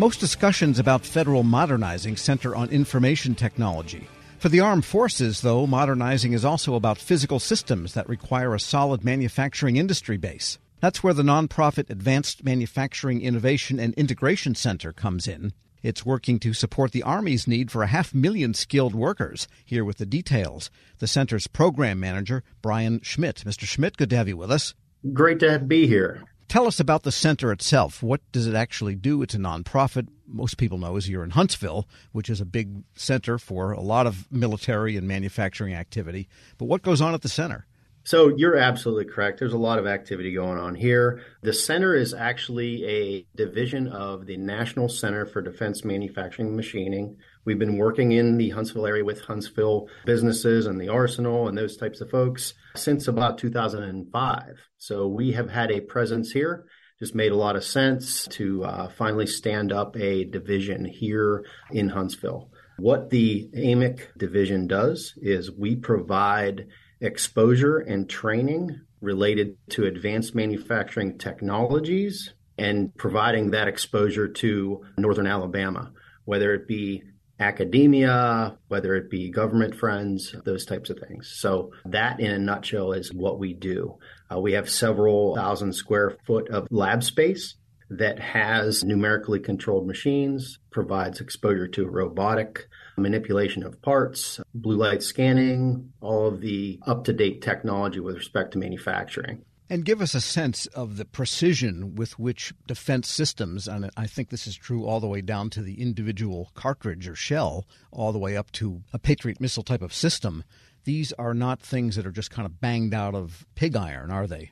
Most discussions about federal modernizing center on information technology. For the armed forces, though, modernizing is also about physical systems that require a solid manufacturing industry base. That's where the nonprofit Advanced Manufacturing Innovation and Integration Center comes in. It's working to support the Army's need for a half million skilled workers. Here with the details, the center's program manager, Brian Schmidt. Mr. Schmidt, good to have you with us. Great to be here. Tell us about the center itself. What does it actually do? It's a nonprofit. Most people know is you're in Huntsville, which is a big center for a lot of military and manufacturing activity. But what goes on at the center? So you're absolutely correct. There's a lot of activity going on here. The center is actually a division of the National Center for Defense Manufacturing and Machining. We've been working in the Huntsville area with Huntsville businesses and the arsenal and those types of folks since about 2005. So we have had a presence here. Just made a lot of sense to uh, finally stand up a division here in Huntsville. What the AMIC division does is we provide exposure and training related to advanced manufacturing technologies and providing that exposure to Northern Alabama, whether it be academia, whether it be government friends, those types of things. So, that in a nutshell is what we do. Uh, we have several thousand square foot of lab space that has numerically controlled machines, provides exposure to robotic manipulation of parts, blue light scanning, all of the up to date technology with respect to manufacturing. And give us a sense of the precision with which defense systems, and I think this is true all the way down to the individual cartridge or shell, all the way up to a Patriot missile type of system. These are not things that are just kind of banged out of pig iron, are they?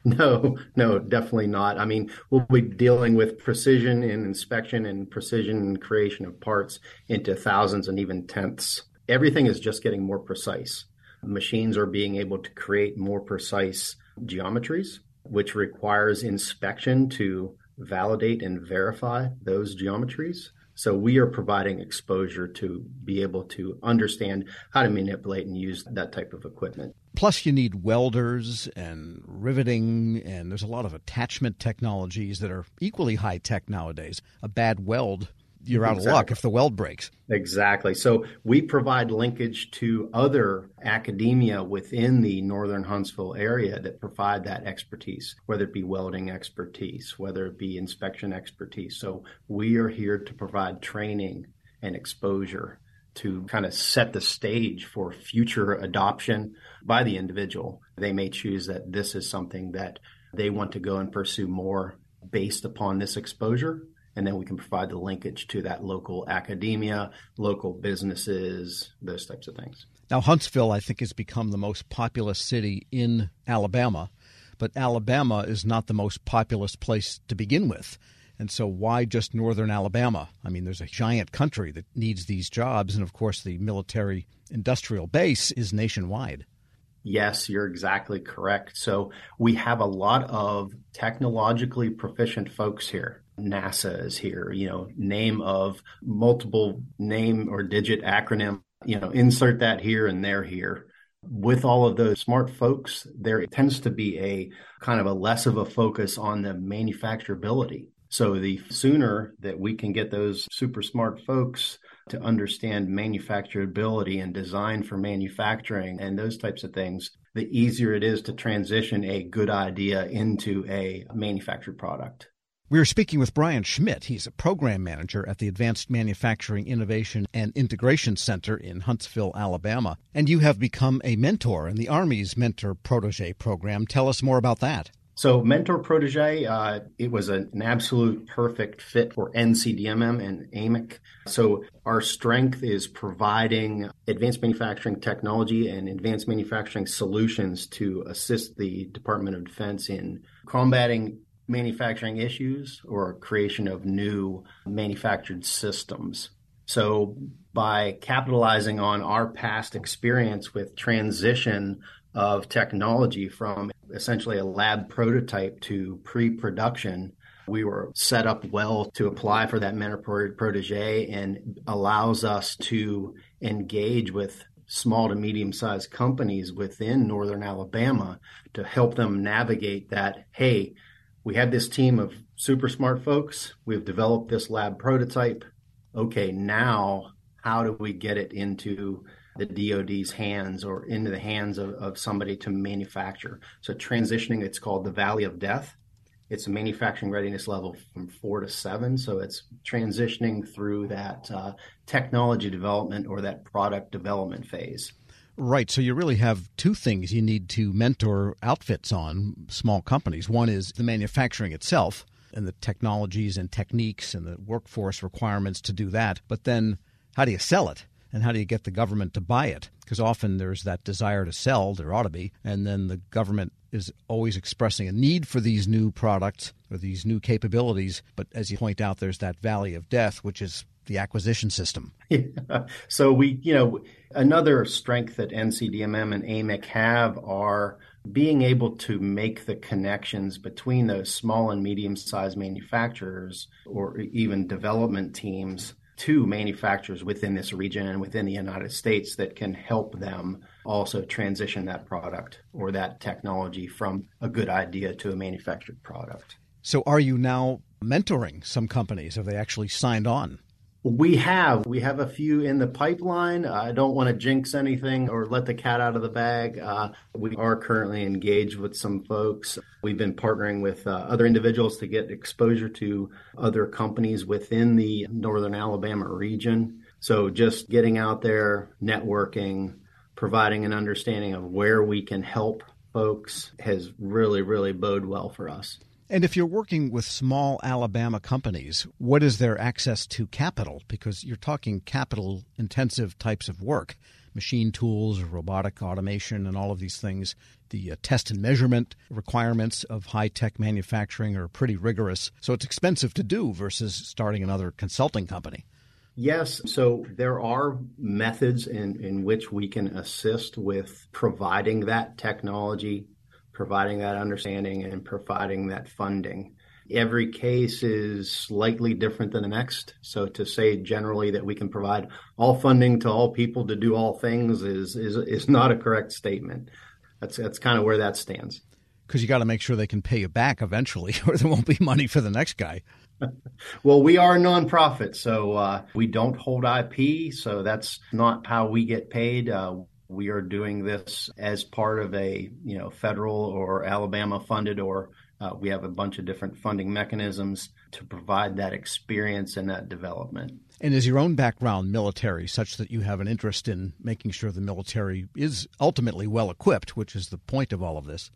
No, no, definitely not. I mean, we'll be dealing with precision in inspection and precision in creation of parts into thousands and even tenths. Everything is just getting more precise. Machines are being able to create more precise geometries, which requires inspection to validate and verify those geometries. So we are providing exposure to be able to understand how to manipulate and use that type of equipment. Plus, you need welders and riveting, and there's a lot of attachment technologies that are equally high tech nowadays. A bad weld you're out exactly. of luck if the weld breaks. Exactly. So we provide linkage to other academia within the northern Huntsville area that provide that expertise, whether it be welding expertise, whether it be inspection expertise. So we are here to provide training and exposure to kind of set the stage for future adoption by the individual. They may choose that this is something that they want to go and pursue more based upon this exposure and then we can provide the linkage to that local academia, local businesses, those types of things. Now, Huntsville, I think, has become the most populous city in Alabama, but Alabama is not the most populous place to begin with. And so, why just northern Alabama? I mean, there's a giant country that needs these jobs, and of course, the military industrial base is nationwide. Yes, you're exactly correct. So, we have a lot of technologically proficient folks here. NASA is here, you know, name of multiple name or digit acronym, you know, insert that here and there here. With all of those smart folks, there tends to be a kind of a less of a focus on the manufacturability. So the sooner that we can get those super smart folks to understand manufacturability and design for manufacturing and those types of things, the easier it is to transition a good idea into a manufactured product. We are speaking with Brian Schmidt. He's a program manager at the Advanced Manufacturing Innovation and Integration Center in Huntsville, Alabama. And you have become a mentor in the Army's Mentor Protege program. Tell us more about that. So, Mentor Protege, uh, it was an absolute perfect fit for NCDMM and AMIC. So, our strength is providing advanced manufacturing technology and advanced manufacturing solutions to assist the Department of Defense in combating manufacturing issues or creation of new manufactured systems. So, by capitalizing on our past experience with transition of technology from essentially a lab prototype to pre production, we were set up well to apply for that mentor protege and allows us to engage with small to medium sized companies within northern Alabama to help them navigate that. Hey, we have this team of super smart folks. We've developed this lab prototype. Okay, now how do we get it into the DoD's hands or into the hands of, of somebody to manufacture? So transitioning, it's called the Valley of Death. It's a manufacturing readiness level from four to seven. So it's transitioning through that uh, technology development or that product development phase. Right. So you really have two things you need to mentor outfits on small companies. One is the manufacturing itself and the technologies and techniques and the workforce requirements to do that. But then how do you sell it? And how do you get the government to buy it? Because often there's that desire to sell, there ought to be, and then the government is always expressing a need for these new products or these new capabilities. But as you point out, there's that valley of death, which is the acquisition system. Yeah. So we, you know, another strength that NCDMM and AMIC have are being able to make the connections between those small and medium sized manufacturers or even development teams to manufacturers within this region and within the United States that can help them also transition that product or that technology from a good idea to a manufactured product. So, are you now mentoring some companies? Have they actually signed on? We have. We have a few in the pipeline. I don't want to jinx anything or let the cat out of the bag. Uh, we are currently engaged with some folks. We've been partnering with uh, other individuals to get exposure to other companies within the Northern Alabama region. So just getting out there, networking, providing an understanding of where we can help folks has really, really bode well for us. And if you're working with small Alabama companies, what is their access to capital? Because you're talking capital intensive types of work machine tools, robotic automation, and all of these things. The uh, test and measurement requirements of high tech manufacturing are pretty rigorous. So it's expensive to do versus starting another consulting company. Yes. So there are methods in, in which we can assist with providing that technology providing that understanding and providing that funding. Every case is slightly different than the next. So to say generally that we can provide all funding to all people to do all things is is, is not a correct statement. That's that's kind of where that stands. Because you got to make sure they can pay you back eventually, or there won't be money for the next guy. well, we are a nonprofit, so uh, we don't hold IP, so that's not how we get paid. Uh, we are doing this as part of a you know federal or Alabama funded or uh, we have a bunch of different funding mechanisms to provide that experience and that development. And is your own background military such that you have an interest in making sure the military is ultimately well equipped, which is the point of all of this?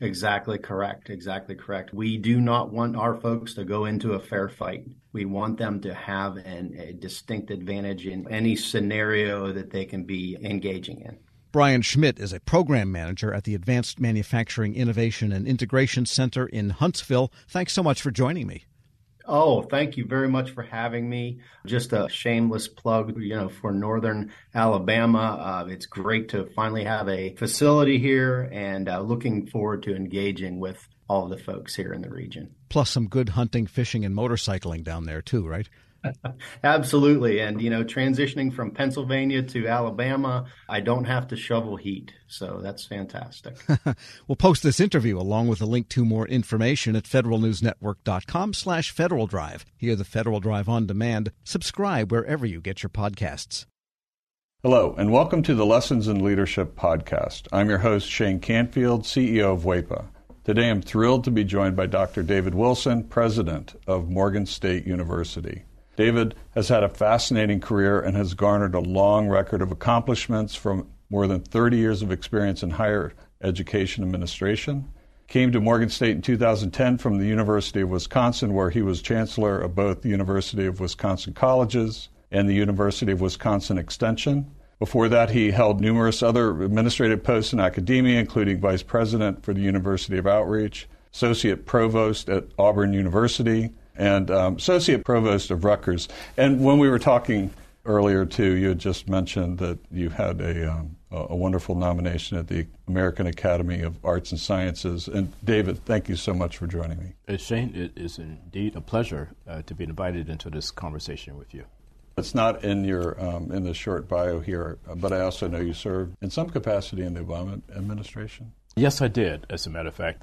Exactly correct. Exactly correct. We do not want our folks to go into a fair fight. We want them to have an, a distinct advantage in any scenario that they can be engaging in. Brian Schmidt is a program manager at the Advanced Manufacturing Innovation and Integration Center in Huntsville. Thanks so much for joining me. Oh, thank you very much for having me. Just a shameless plug, you know, for Northern Alabama. Uh, it's great to finally have a facility here and uh, looking forward to engaging with all the folks here in the region. Plus some good hunting, fishing, and motorcycling down there too, right? Absolutely. And, you know, transitioning from Pennsylvania to Alabama, I don't have to shovel heat. So that's fantastic. we'll post this interview along with a link to more information at federalnewsnetwork.com slash Federal Drive. Hear the Federal Drive on demand. Subscribe wherever you get your podcasts. Hello, and welcome to the Lessons in Leadership podcast. I'm your host, Shane Canfield, CEO of WEPA. Today I'm thrilled to be joined by Dr. David Wilson, president of Morgan State University. David has had a fascinating career and has garnered a long record of accomplishments from more than 30 years of experience in higher education administration. Came to Morgan State in 2010 from the University of Wisconsin, where he was chancellor of both the University of Wisconsin Colleges and the University of Wisconsin Extension. Before that, he held numerous other administrative posts in academia, including vice president for the University of Outreach, associate provost at Auburn University, and um, associate provost of Rutgers. And when we were talking earlier too, you had just mentioned that you had a um, a wonderful nomination at the American Academy of Arts and Sciences. And David, thank you so much for joining me. Uh, Shane, it is indeed a pleasure uh, to be invited into this conversation with you. It's not in your um, in the short bio here, but I also know you served in some capacity in the Obama administration. Yes, I did, as a matter of fact.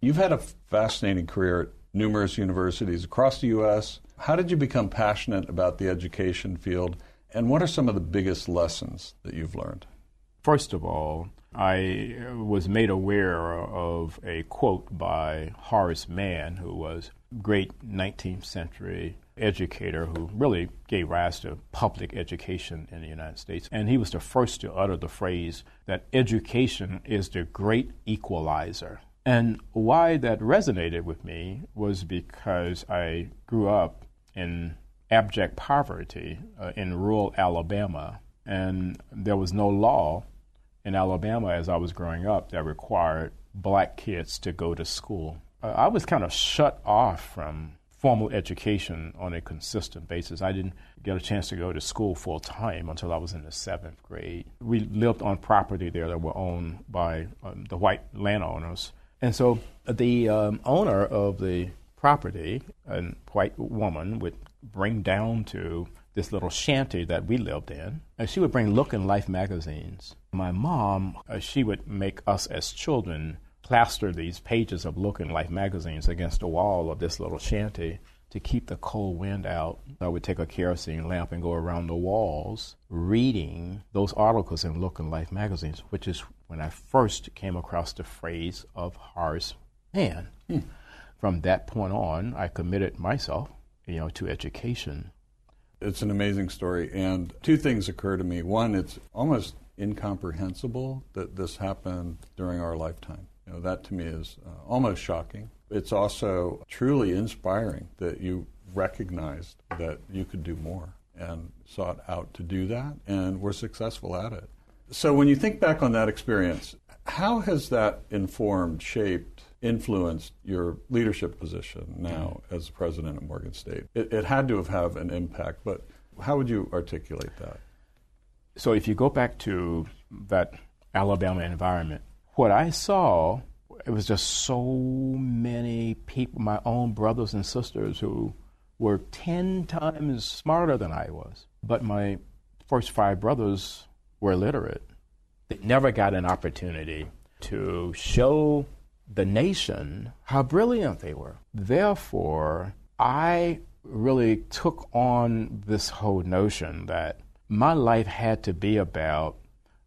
You've had a fascinating career at numerous universities across the U.S. How did you become passionate about the education field, and what are some of the biggest lessons that you've learned? First of all, I was made aware of a quote by Horace Mann, who was a great 19th century educator who really gave rise to public education in the United States. And he was the first to utter the phrase that education is the great equalizer. And why that resonated with me was because I grew up in abject poverty uh, in rural Alabama, and there was no law in Alabama as I was growing up that required black kids to go to school. Uh, I was kind of shut off from formal education on a consistent basis. I didn't get a chance to go to school full time until I was in the seventh grade. We lived on property there that were owned by um, the white landowners. And so the um, owner of the property, a white woman, would bring down to this little shanty that we lived in. And she would bring Look and Life magazines. My mom, uh, she would make us as children plaster these pages of Look and Life magazines against the wall of this little shanty to keep the cold wind out. I would take a kerosene lamp and go around the walls reading those articles in Look and Life magazines, which is when I first came across the phrase of Horace Mann. Hmm. From that point on, I committed myself, you know, to education. It's an amazing story. And two things occur to me. One, it's almost incomprehensible that this happened during our lifetime. You know, that to me is uh, almost shocking. It's also truly inspiring that you recognized that you could do more and sought out to do that and were successful at it. So when you think back on that experience, how has that informed, shaped, influenced your leadership position now as president of Morgan State? It, it had to have had an impact, but how would you articulate that? So if you go back to that Alabama environment, what I saw it was just so many people, my own brothers and sisters, who were 10 times smarter than I was. But my first five brothers were illiterate. They never got an opportunity to show the nation how brilliant they were. Therefore, I really took on this whole notion that my life had to be about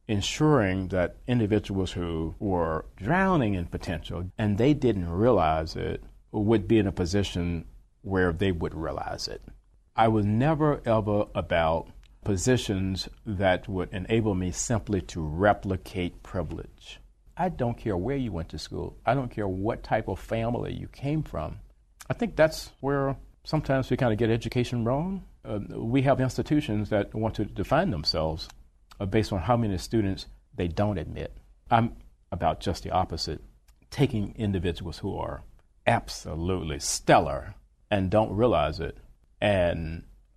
ensuring that individuals who were drowning in potential and they didn't realize it would be in a position where they would realize it. I was never ever about positions that would enable me simply to replicate privilege. I don't care where you went to school. I don't care what type of family you came from. I think that's where sometimes we kind of get education wrong. Uh, we have institutions that want to define themselves uh, based on how many students they don't admit. I'm about just the opposite, taking individuals who are absolutely stellar and don't realize it and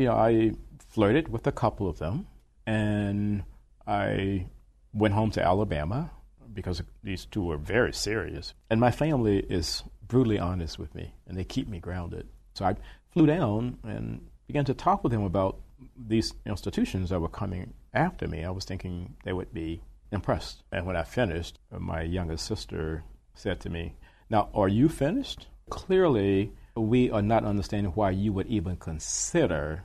you know, I flirted with a couple of them, and I went home to Alabama because these two were very serious. And my family is brutally honest with me, and they keep me grounded. So I flew down and began to talk with them about these institutions that were coming after me. I was thinking they would be impressed. And when I finished, my youngest sister said to me, Now, are you finished? Clearly, we are not understanding why you would even consider